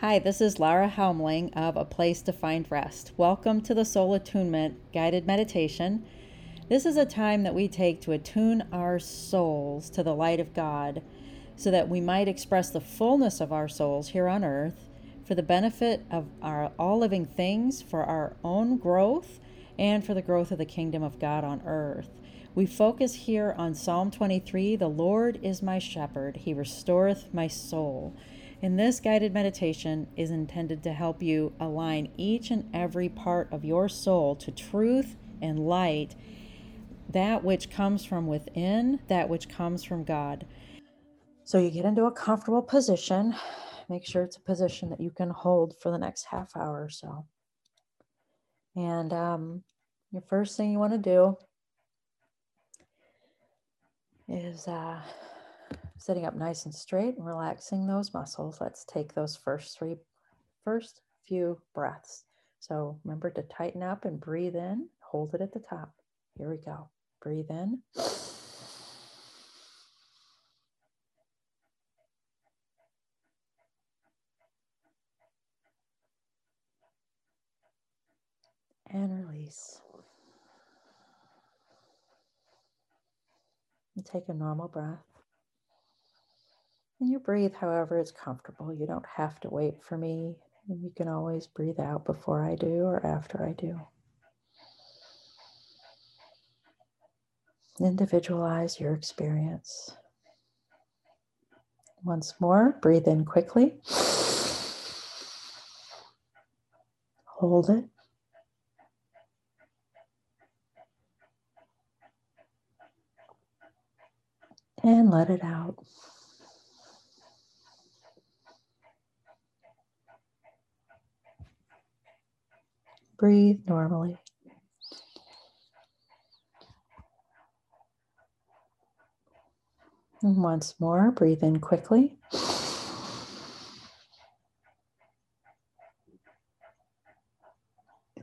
Hi, this is Lara Helmling of A Place to Find Rest. Welcome to the Soul Attunement Guided Meditation. This is a time that we take to attune our souls to the light of God so that we might express the fullness of our souls here on earth for the benefit of our all living things, for our own growth, and for the growth of the kingdom of God on earth. We focus here on Psalm 23 The Lord is my shepherd, he restoreth my soul. And this guided meditation is intended to help you align each and every part of your soul to truth and light, that which comes from within, that which comes from God. So you get into a comfortable position. Make sure it's a position that you can hold for the next half hour or so. And um, your first thing you want to do is uh, sitting up nice and straight and relaxing those muscles. Let's take those first three, first few breaths. So remember to tighten up and breathe in, hold it at the top. Here we go. Breathe in. And release. And take a normal breath. And you breathe however it's comfortable. You don't have to wait for me. And You can always breathe out before I do or after I do. Individualize your experience. Once more, breathe in quickly. Hold it. And let it out. Breathe normally. And once more, breathe in quickly.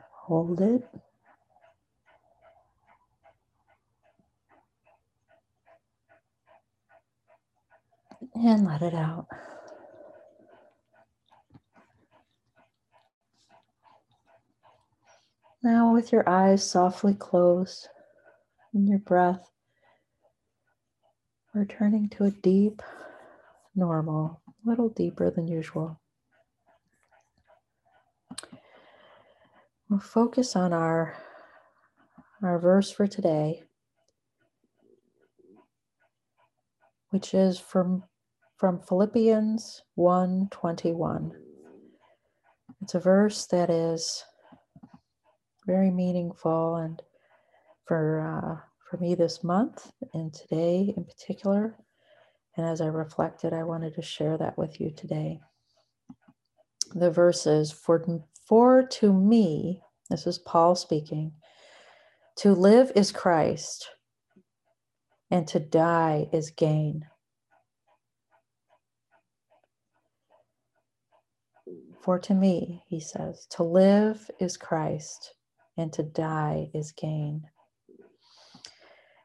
Hold it. And let it out. Now, with your eyes softly closed and your breath returning to a deep, normal, a little deeper than usual. We'll focus on our, our verse for today, which is from, from Philippians 1:21. It's a verse that is very meaningful and for uh, for me this month and today in particular. And as I reflected, I wanted to share that with you today. The verses for for to me, this is Paul speaking, to live is Christ, and to die is gain. For to me, he says, to live is Christ, and to die is gain.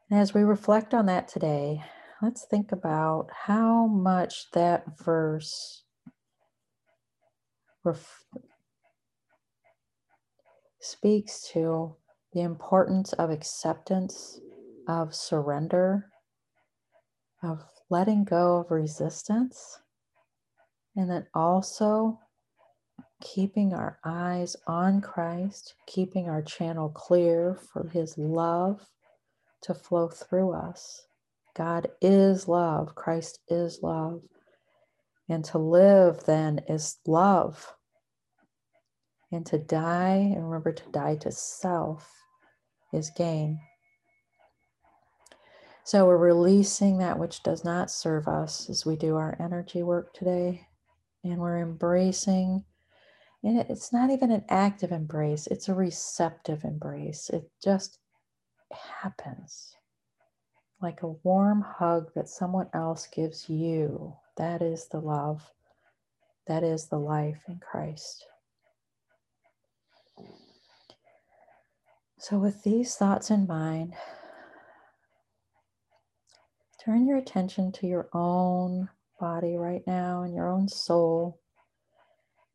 And as we reflect on that today, let's think about how much that verse ref- speaks to the importance of acceptance, of surrender, of letting go of resistance, and then also keeping our eyes on Christ, keeping our channel clear for His love to flow through us. God is love, Christ is love. And to live then is love. And to die, and remember to die to self, is gain. So we're releasing that which does not serve us as we do our energy work today. And we're embracing and it's not even an active embrace, it's a receptive embrace. It just happens like a warm hug that someone else gives you. That is the love, that is the life in Christ. So, with these thoughts in mind, turn your attention to your own body right now and your own soul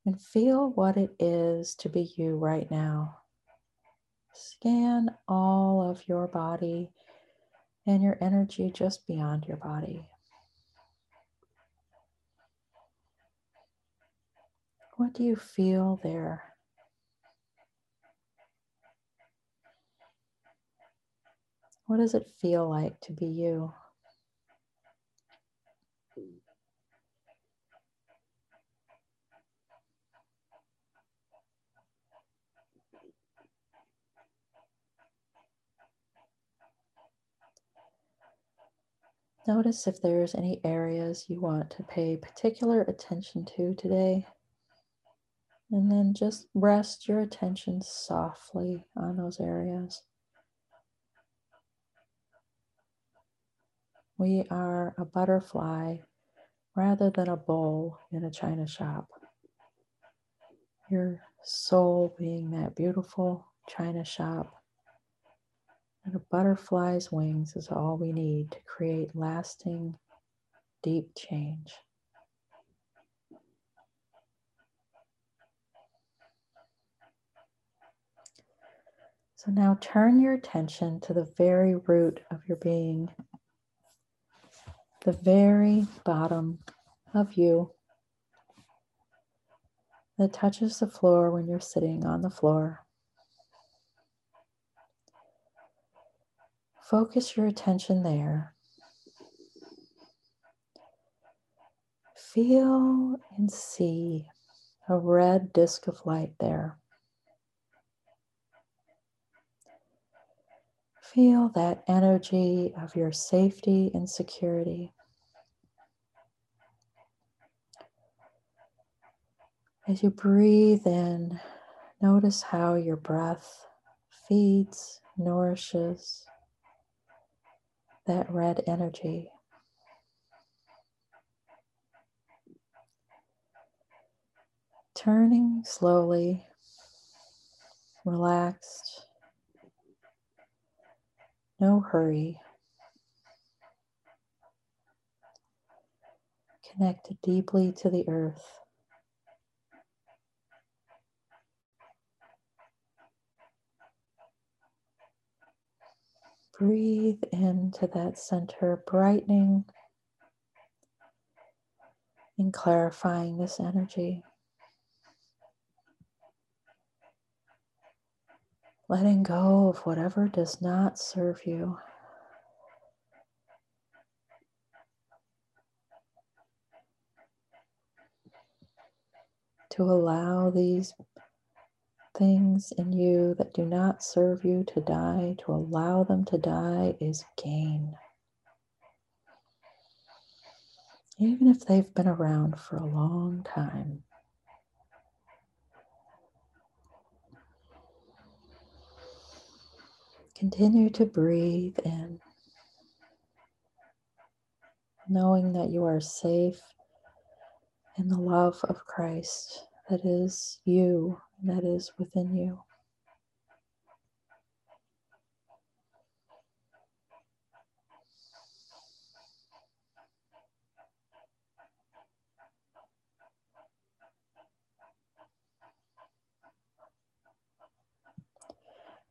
and feel what it is to be you right now. Scan all of your body and your energy just beyond your body. What do you feel there? What does it feel like to be you? Notice if there's any areas you want to pay particular attention to today. And then just rest your attention softly on those areas. We are a butterfly rather than a bowl in a china shop. Your soul being that beautiful china shop and a butterfly's wings is all we need to create lasting, deep change. So now turn your attention to the very root of your being, the very bottom of you that touches the floor when you're sitting on the floor. Focus your attention there. Feel and see a red disk of light there. Feel that energy of your safety and security. As you breathe in, notice how your breath feeds, nourishes, that red energy. Turning slowly, relaxed, no hurry. Connected deeply to the earth. Breathe into that center, brightening and clarifying this energy. Letting go of whatever does not serve you. To allow these things in you that do not serve you to die, to allow them to die is gain. Even if they've been around for a long time. Continue to breathe in, knowing that you are safe in the love of Christ that is you that is within you.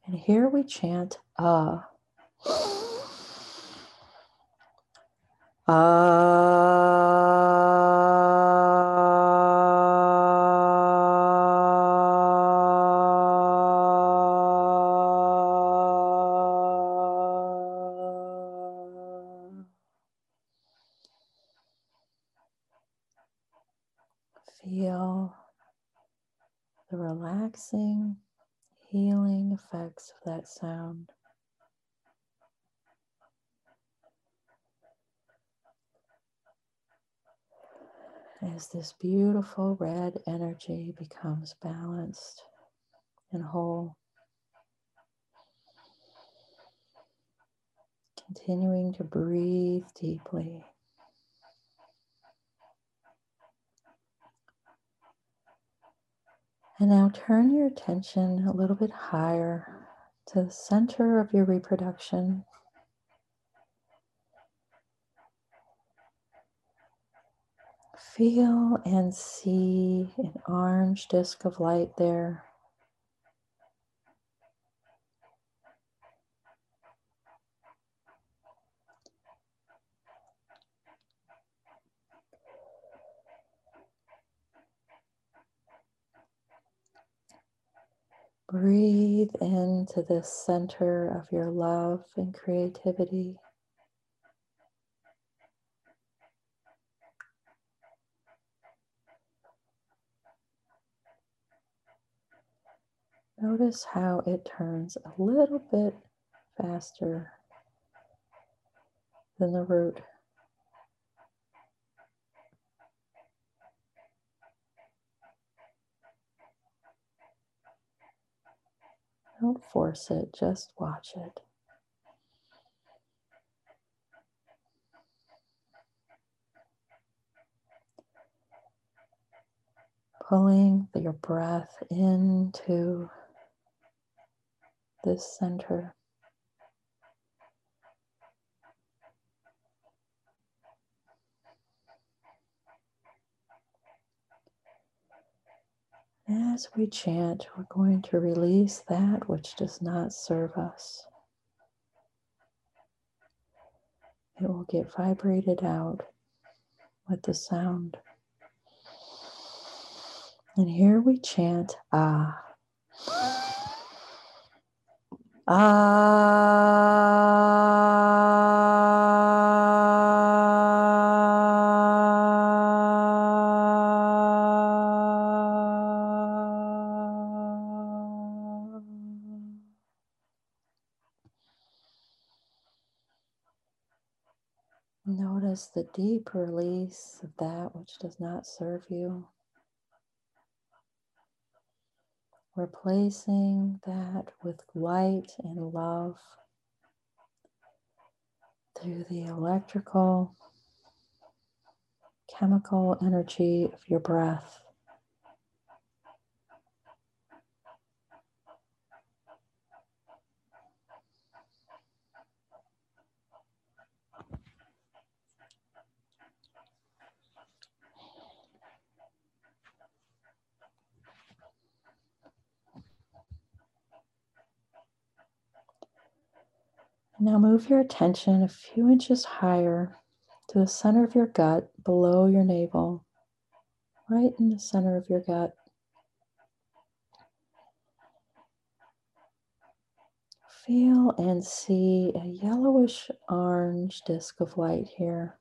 And here we chant ah. Ah. As this beautiful red energy becomes balanced and whole, continuing to breathe deeply. And now turn your attention a little bit higher to the center of your reproduction. Feel and see an orange disk of light there. Breathe into the center of your love and creativity. Notice how it turns a little bit faster than the root. Don't force it, just watch it. Pulling your breath into this center. As we chant, we're going to release that which does not serve us. It will get vibrated out with the sound. And here we chant Ah. Notice the deep release of that which does not serve you. Replacing that with light and love through the electrical, chemical energy of your breath. Now move your attention a few inches higher to the center of your gut, below your navel, right in the center of your gut. Feel and see a yellowish orange disk of light here.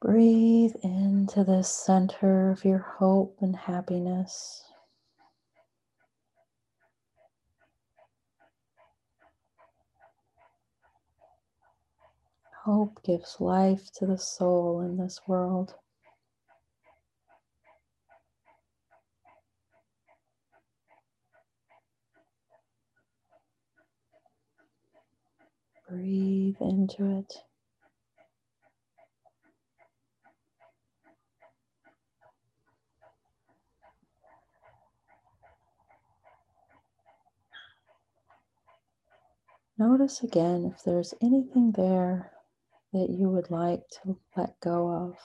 Breathe into the center of your hope and happiness. Hope gives life to the soul in this world. Breathe into it. Notice again if there's anything there that you would like to let go of.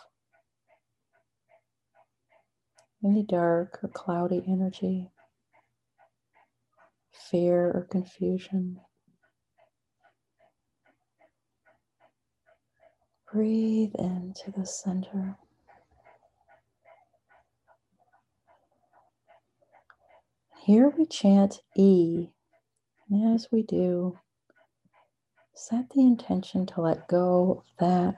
Any dark or cloudy energy, fear or confusion. Breathe into the center. Here we chant E, and as we do, set the intention to let go of that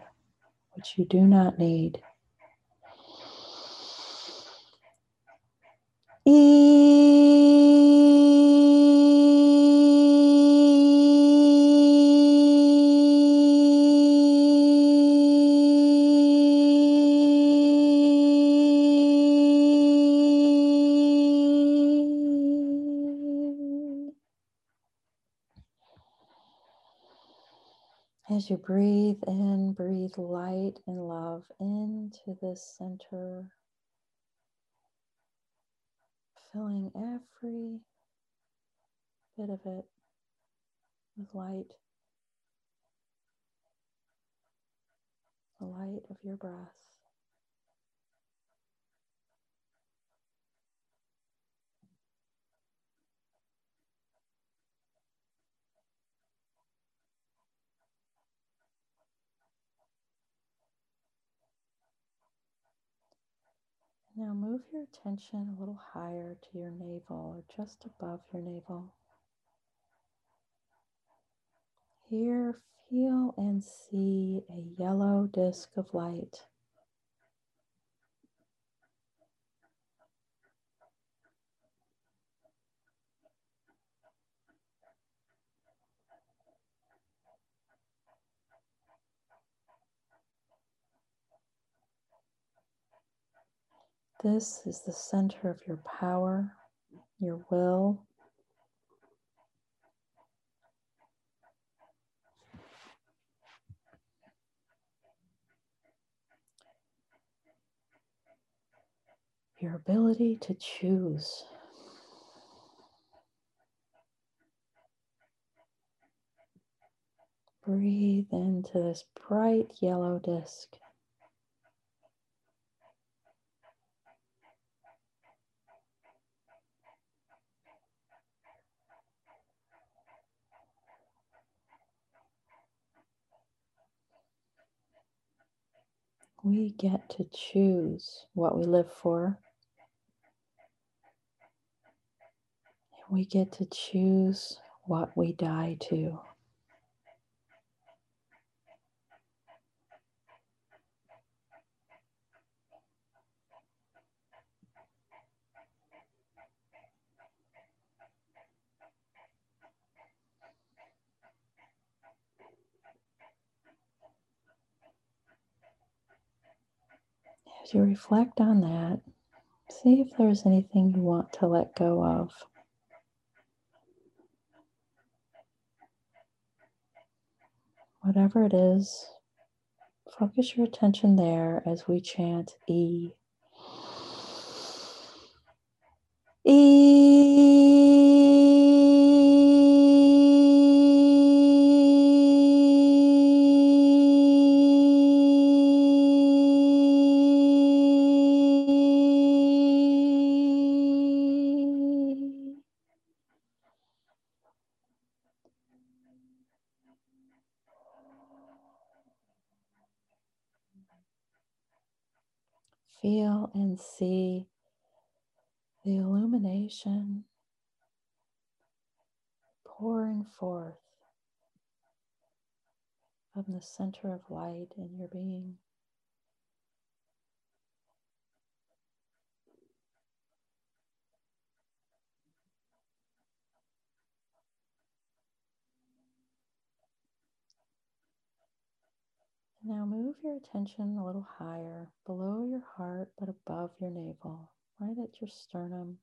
which you do not need. As breathe in, breathe light and love into the center, filling every bit of it with light, the light of your breath. Now move your attention a little higher to your navel or just above your navel. Here, feel and see a yellow disk of light. This is the center of your power, your will. Your ability to choose. Breathe into this bright yellow disk. We get to choose what we live for. We get to choose what we die to. You reflect on that, see if there's anything you want to let go of. Whatever it is, focus your attention there as we chant E. E. Feel and see the illumination pouring forth from the center of light in your being. Now move your attention a little higher, below your heart, but above your navel, right at your sternum.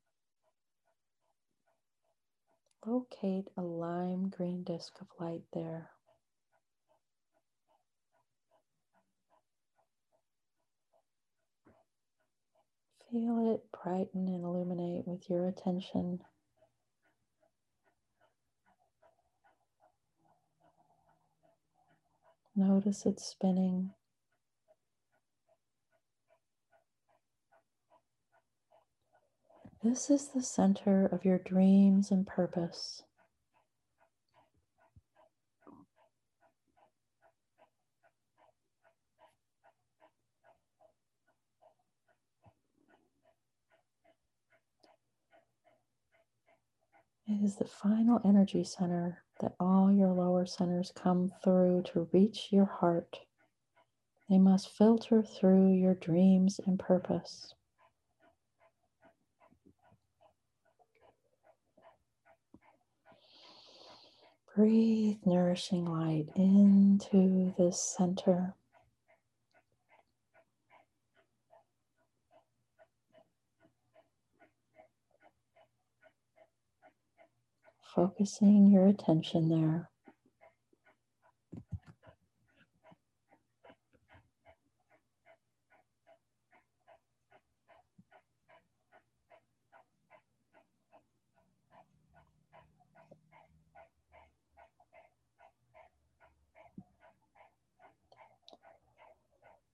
Locate a lime green disk of light there. Feel it brighten and illuminate with your attention. Notice it spinning. This is the center of your dreams and purpose. It is the final energy center that all your lower centers come through to reach your heart. They must filter through your dreams and purpose. Breathe nourishing light into this center. Focusing your attention there.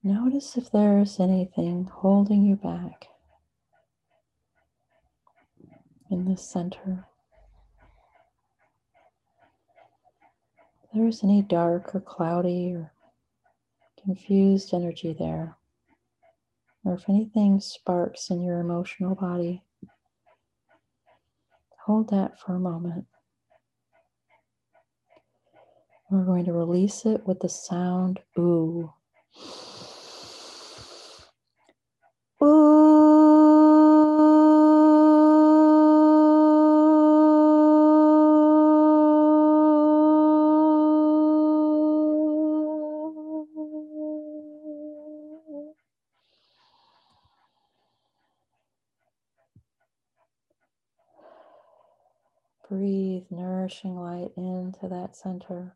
Notice if there's anything holding you back in the center. If there's any dark or cloudy or confused energy there, or if anything sparks in your emotional body, hold that for a moment. We're going to release it with the sound ooh. Nourishing light into that center.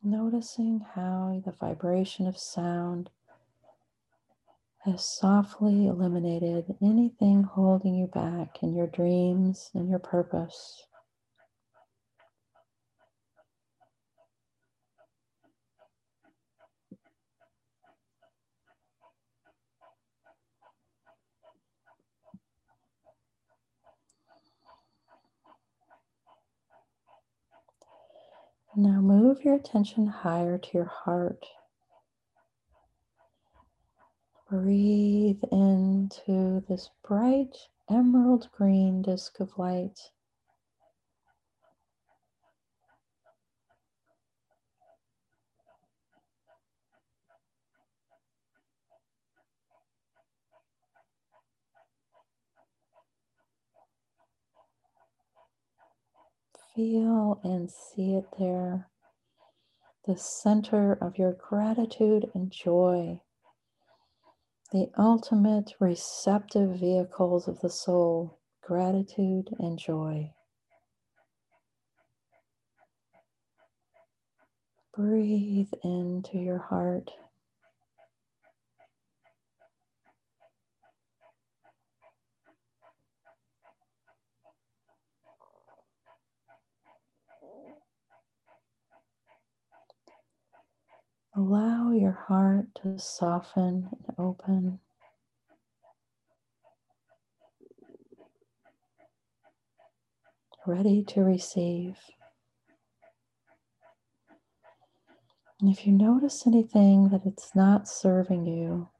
Noticing how the vibration of sound has softly eliminated anything holding you back in your dreams and your purpose. Now move your attention higher to your heart. Breathe into this bright emerald green disk of light. Feel and see it there, the center of your gratitude and joy, the ultimate receptive vehicles of the soul, gratitude and joy. Breathe into your heart. Allow your heart to soften and open. Ready to receive. And if you notice anything that it's not serving you,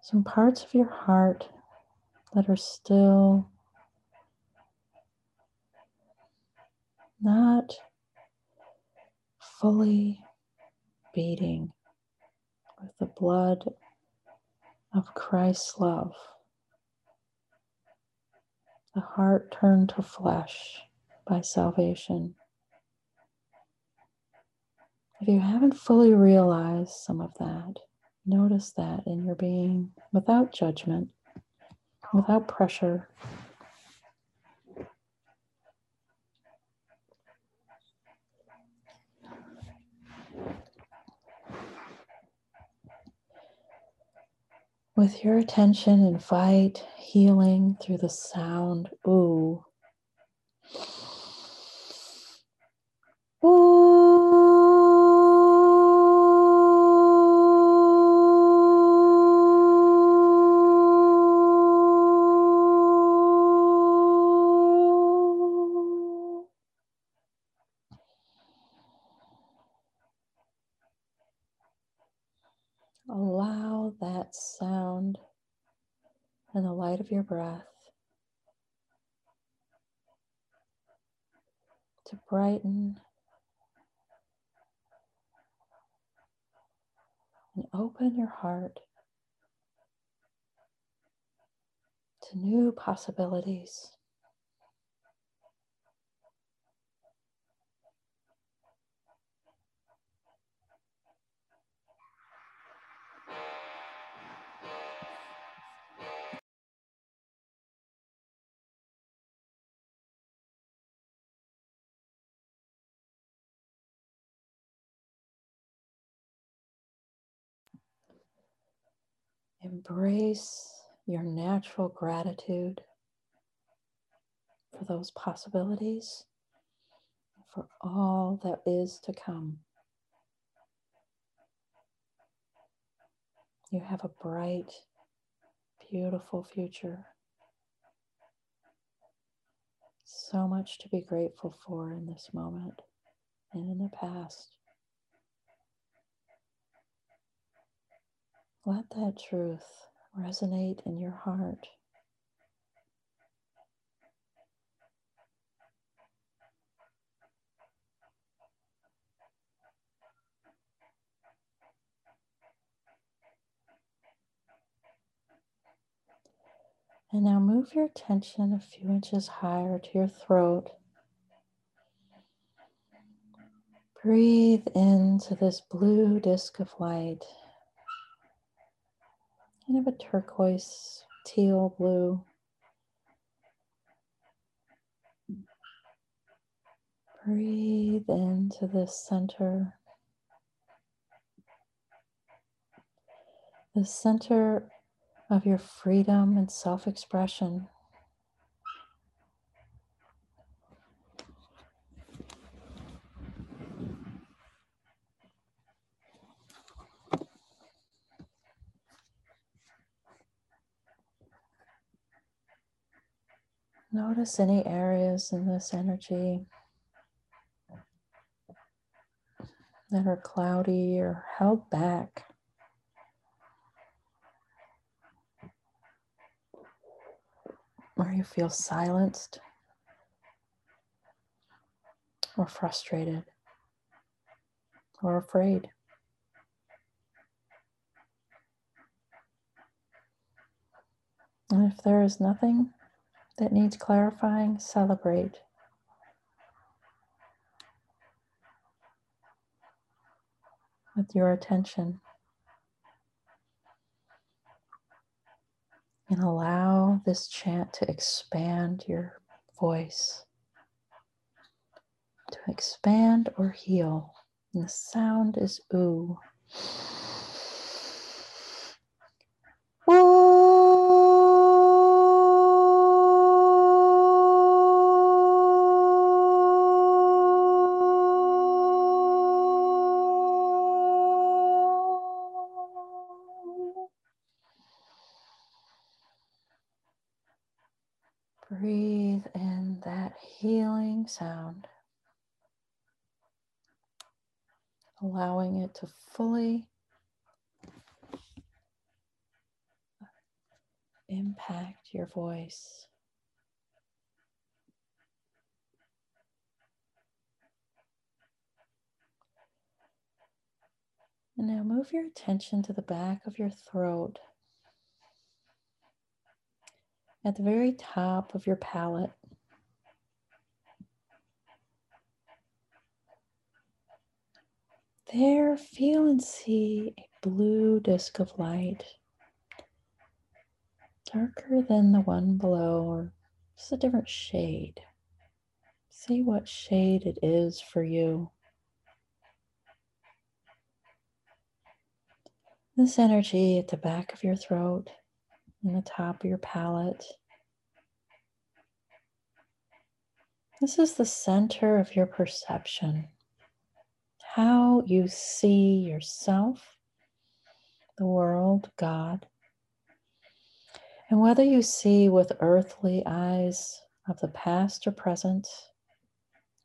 some parts of your heart that are still not fully beating with the blood of Christ's love. The heart turned to flesh by salvation. If you haven't fully realized some of that, notice that in your being without judgment, without pressure. With your attention, invite healing through the sound ooh. Allow your breath to brighten and open your heart to new possibilities. Embrace your natural gratitude for those possibilities. for all that is to come. You have a bright, beautiful future. So much to be grateful for in this moment and in the past. Let that truth resonate in your heart. And now move your attention a few inches higher to your throat. Breathe into this blue disk of light. Kind of a turquoise, teal blue. Breathe into the center. The center of your freedom and self expression. Notice any areas in this energy that are cloudy or held back. Or you feel silenced or frustrated or afraid. And if there is nothing that needs clarifying, celebrate. With your attention. And allow this chant to expand your voice, to expand or heal. And the sound is ooh. Voice. And now move your attention to the back of your throat at the very top of your palate. There, feel and see a blue disk of light, darker than the one below, or just a different shade. See what shade it is for you. This energy at the back of your throat in the top of your palate. This is the center of your perception, how you see yourself, the world, God, and whether you see with earthly eyes of the past or present,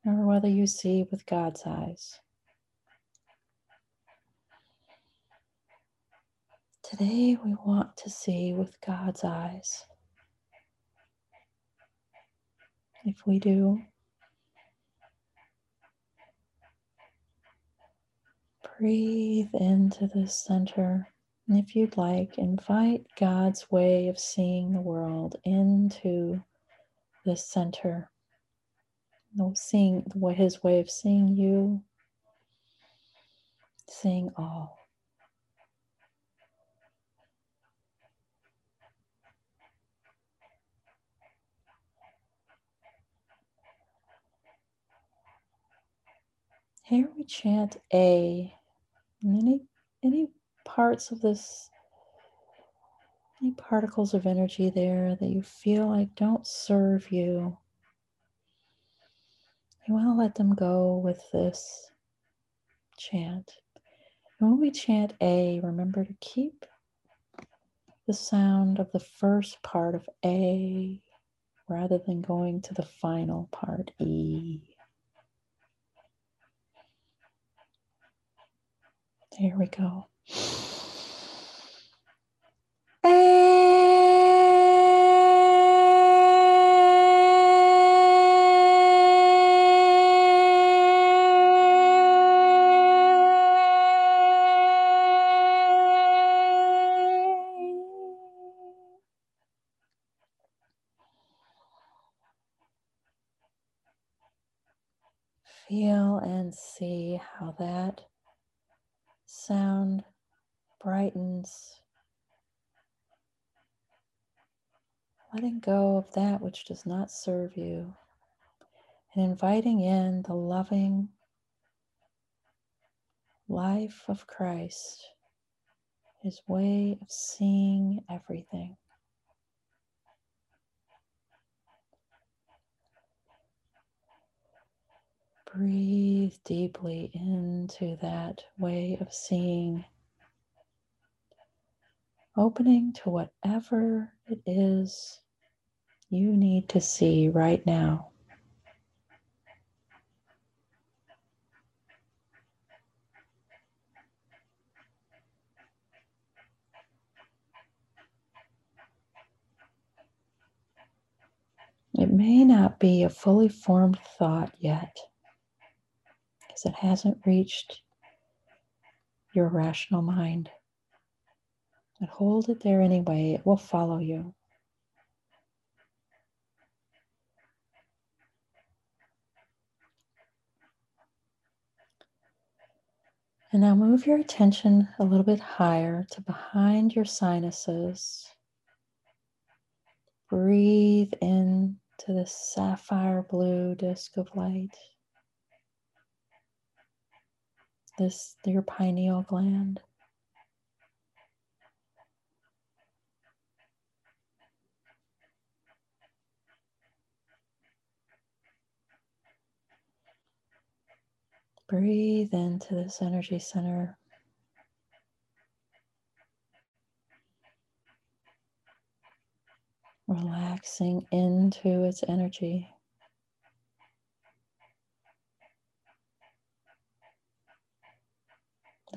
or whether you see with God's eyes. Today, we want to see with God's eyes. If we do, breathe into the center. And if you'd like, invite God's way of seeing the world into this center. Seeing his way of seeing you, seeing all. Here we chant A. Any any parts of this, any particles of energy there that you feel like don't serve you. You want to let them go with this chant. And when we chant A, remember to keep the sound of the first part of A rather than going to the final part, E. Here we go. Feel and see how that sound brightens, letting of that which does not serve you, and inviting in the loving life of Christ, his way of seeing everything. Breathe deeply into that way of seeing, opening to whatever it is you need to see right now. It may not be a fully formed thought yet because it hasn't reached your rational mind. But hold it there anyway, it will follow you. And now move your attention a little bit higher to behind your sinuses. Breathe in to the sapphire blue disk of light. this your pineal gland. Breathe into this energy center. Relaxing into its energy.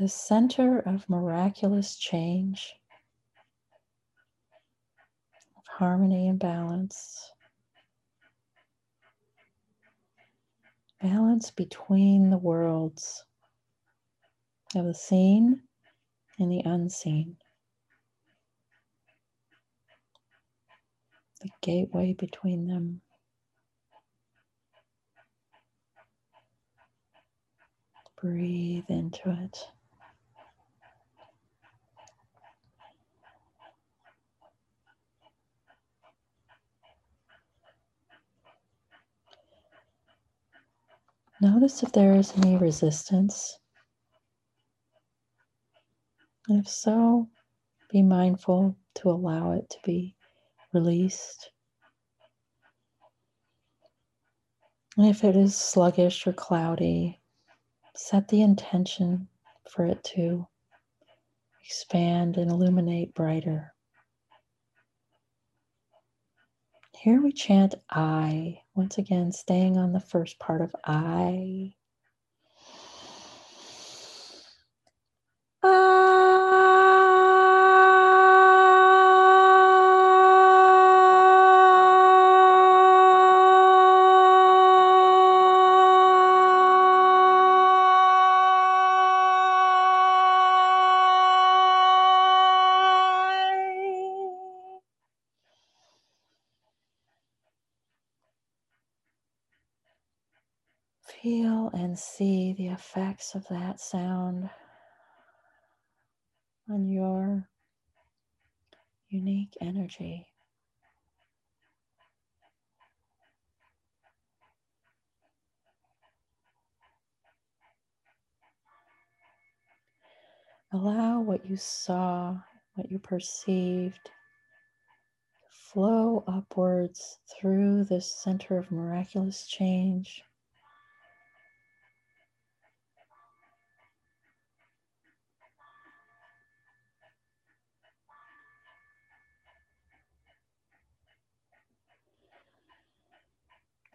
the center of miraculous change, of harmony and balance. Balance between the worlds of the seen and the unseen. The gateway between them. Breathe into it. Notice if there is any resistance. And if so, be mindful to allow it to be released. And if it is sluggish or cloudy, set the intention for it to expand and illuminate brighter. Here we chant I, once again, staying on the first part of I. of that sound on your unique energy. Allow what you saw, what you perceived, flow upwards through this center of miraculous change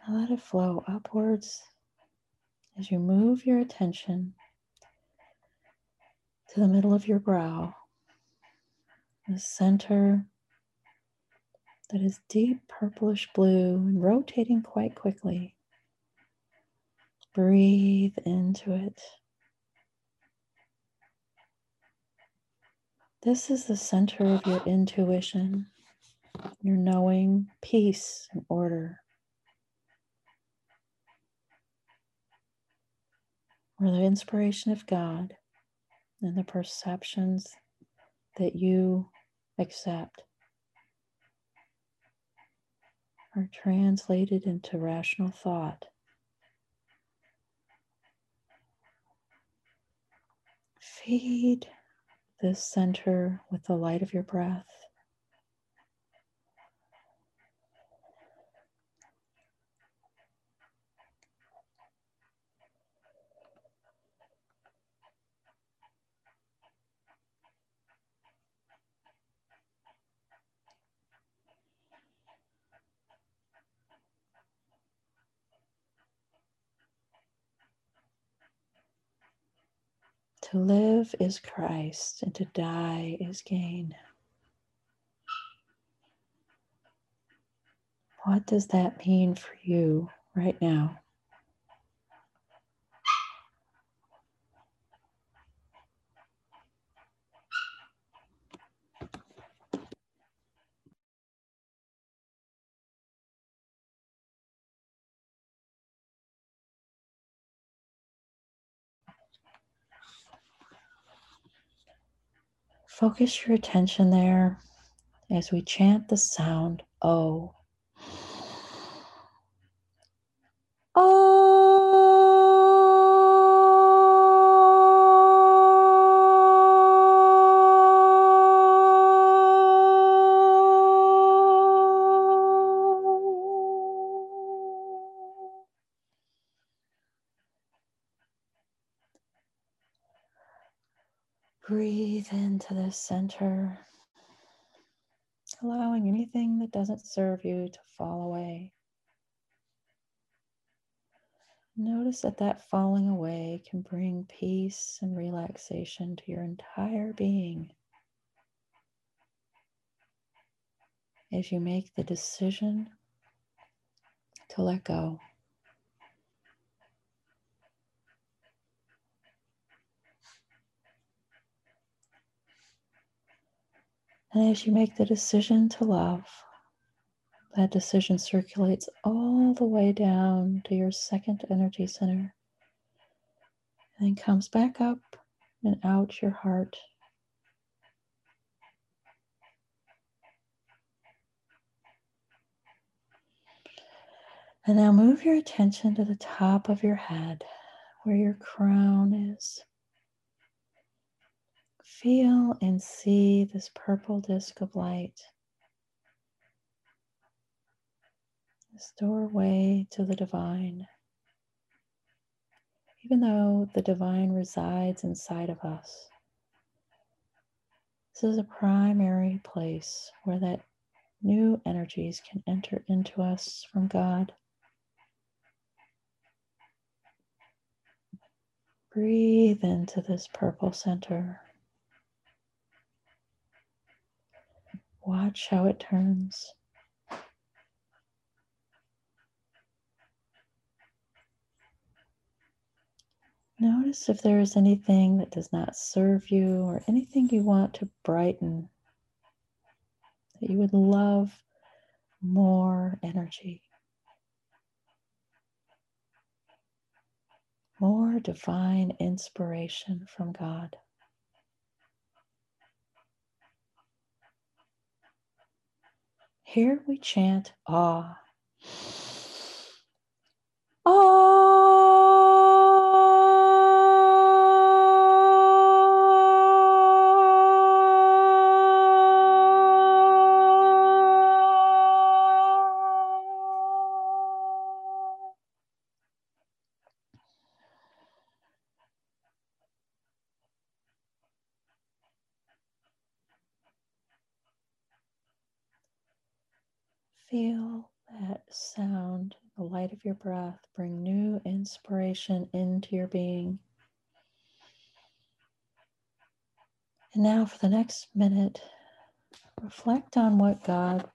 Now let it flow upwards as you move your attention to the middle of your brow, the center that is deep purplish blue and rotating quite quickly. Breathe into it. This is the center of your intuition, your knowing, peace, and order. Where the inspiration of God and the perceptions that you accept are translated into rational thought. Feed this center with the light of your breath. To live is Christ, and to die is gain. What does that mean for you right now? Focus your attention there as we chant the sound O. the center, allowing anything that doesn't serve you to fall away. Notice that that falling away can bring peace and relaxation to your entire being as you make the decision to let go. And as you make the decision to love, that decision circulates all the way down to your second energy center and then comes back up and out your heart. And now move your attention to the top of your head where your crown is. Feel and see this purple disk of light, this doorway to the divine. Even though the divine resides inside of us, this is a primary place where that new energies can enter into us from God. Breathe into this purple center. Watch how it turns. Notice if there is anything that does not serve you or anything you want to brighten, that you would love more energy, more divine inspiration from God. Here we chant ah. Light of your breath bring new inspiration into your being. And now, for the next minute, reflect on what God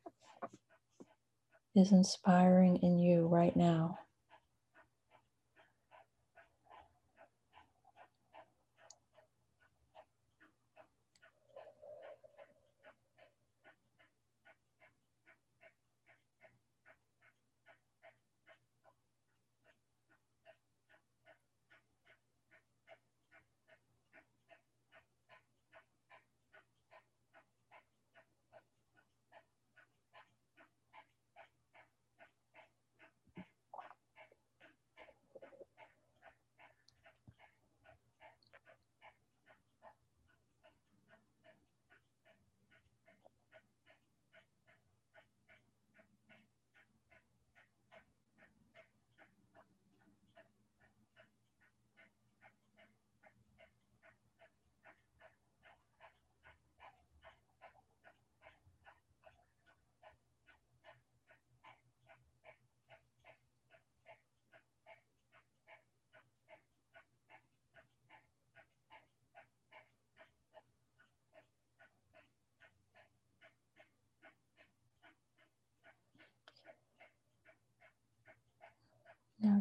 is inspiring in you right now.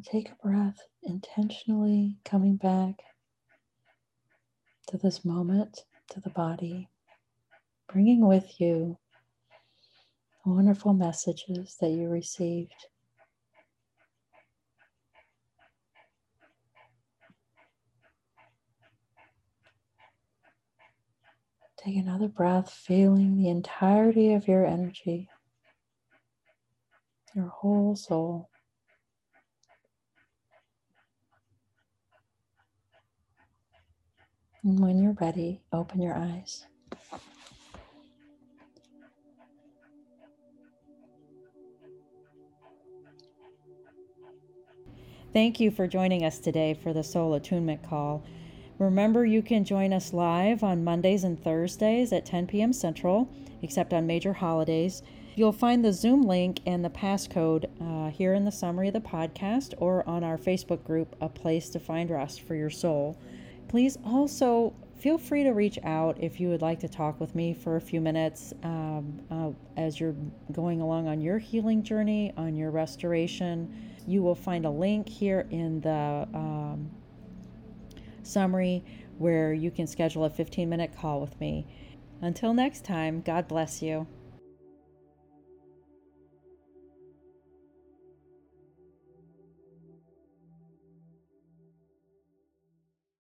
Take a breath, intentionally coming back to this moment, to the body, bringing with you the wonderful messages that you received. Take another breath, feeling the entirety of your energy, your whole soul. And when you're ready, open your eyes. Thank you for joining us today for the Soul Attunement Call. Remember, you can join us live on Mondays and Thursdays at 10 p.m. Central, except on major holidays. You'll find the Zoom link and the passcode uh, here in the summary of the podcast or on our Facebook group, A Place to Find Rest for Your Soul. Please also feel free to reach out if you would like to talk with me for a few minutes um, uh, as you're going along on your healing journey, on your restoration. You will find a link here in the um, summary where you can schedule a 15 minute call with me. Until next time, God bless you.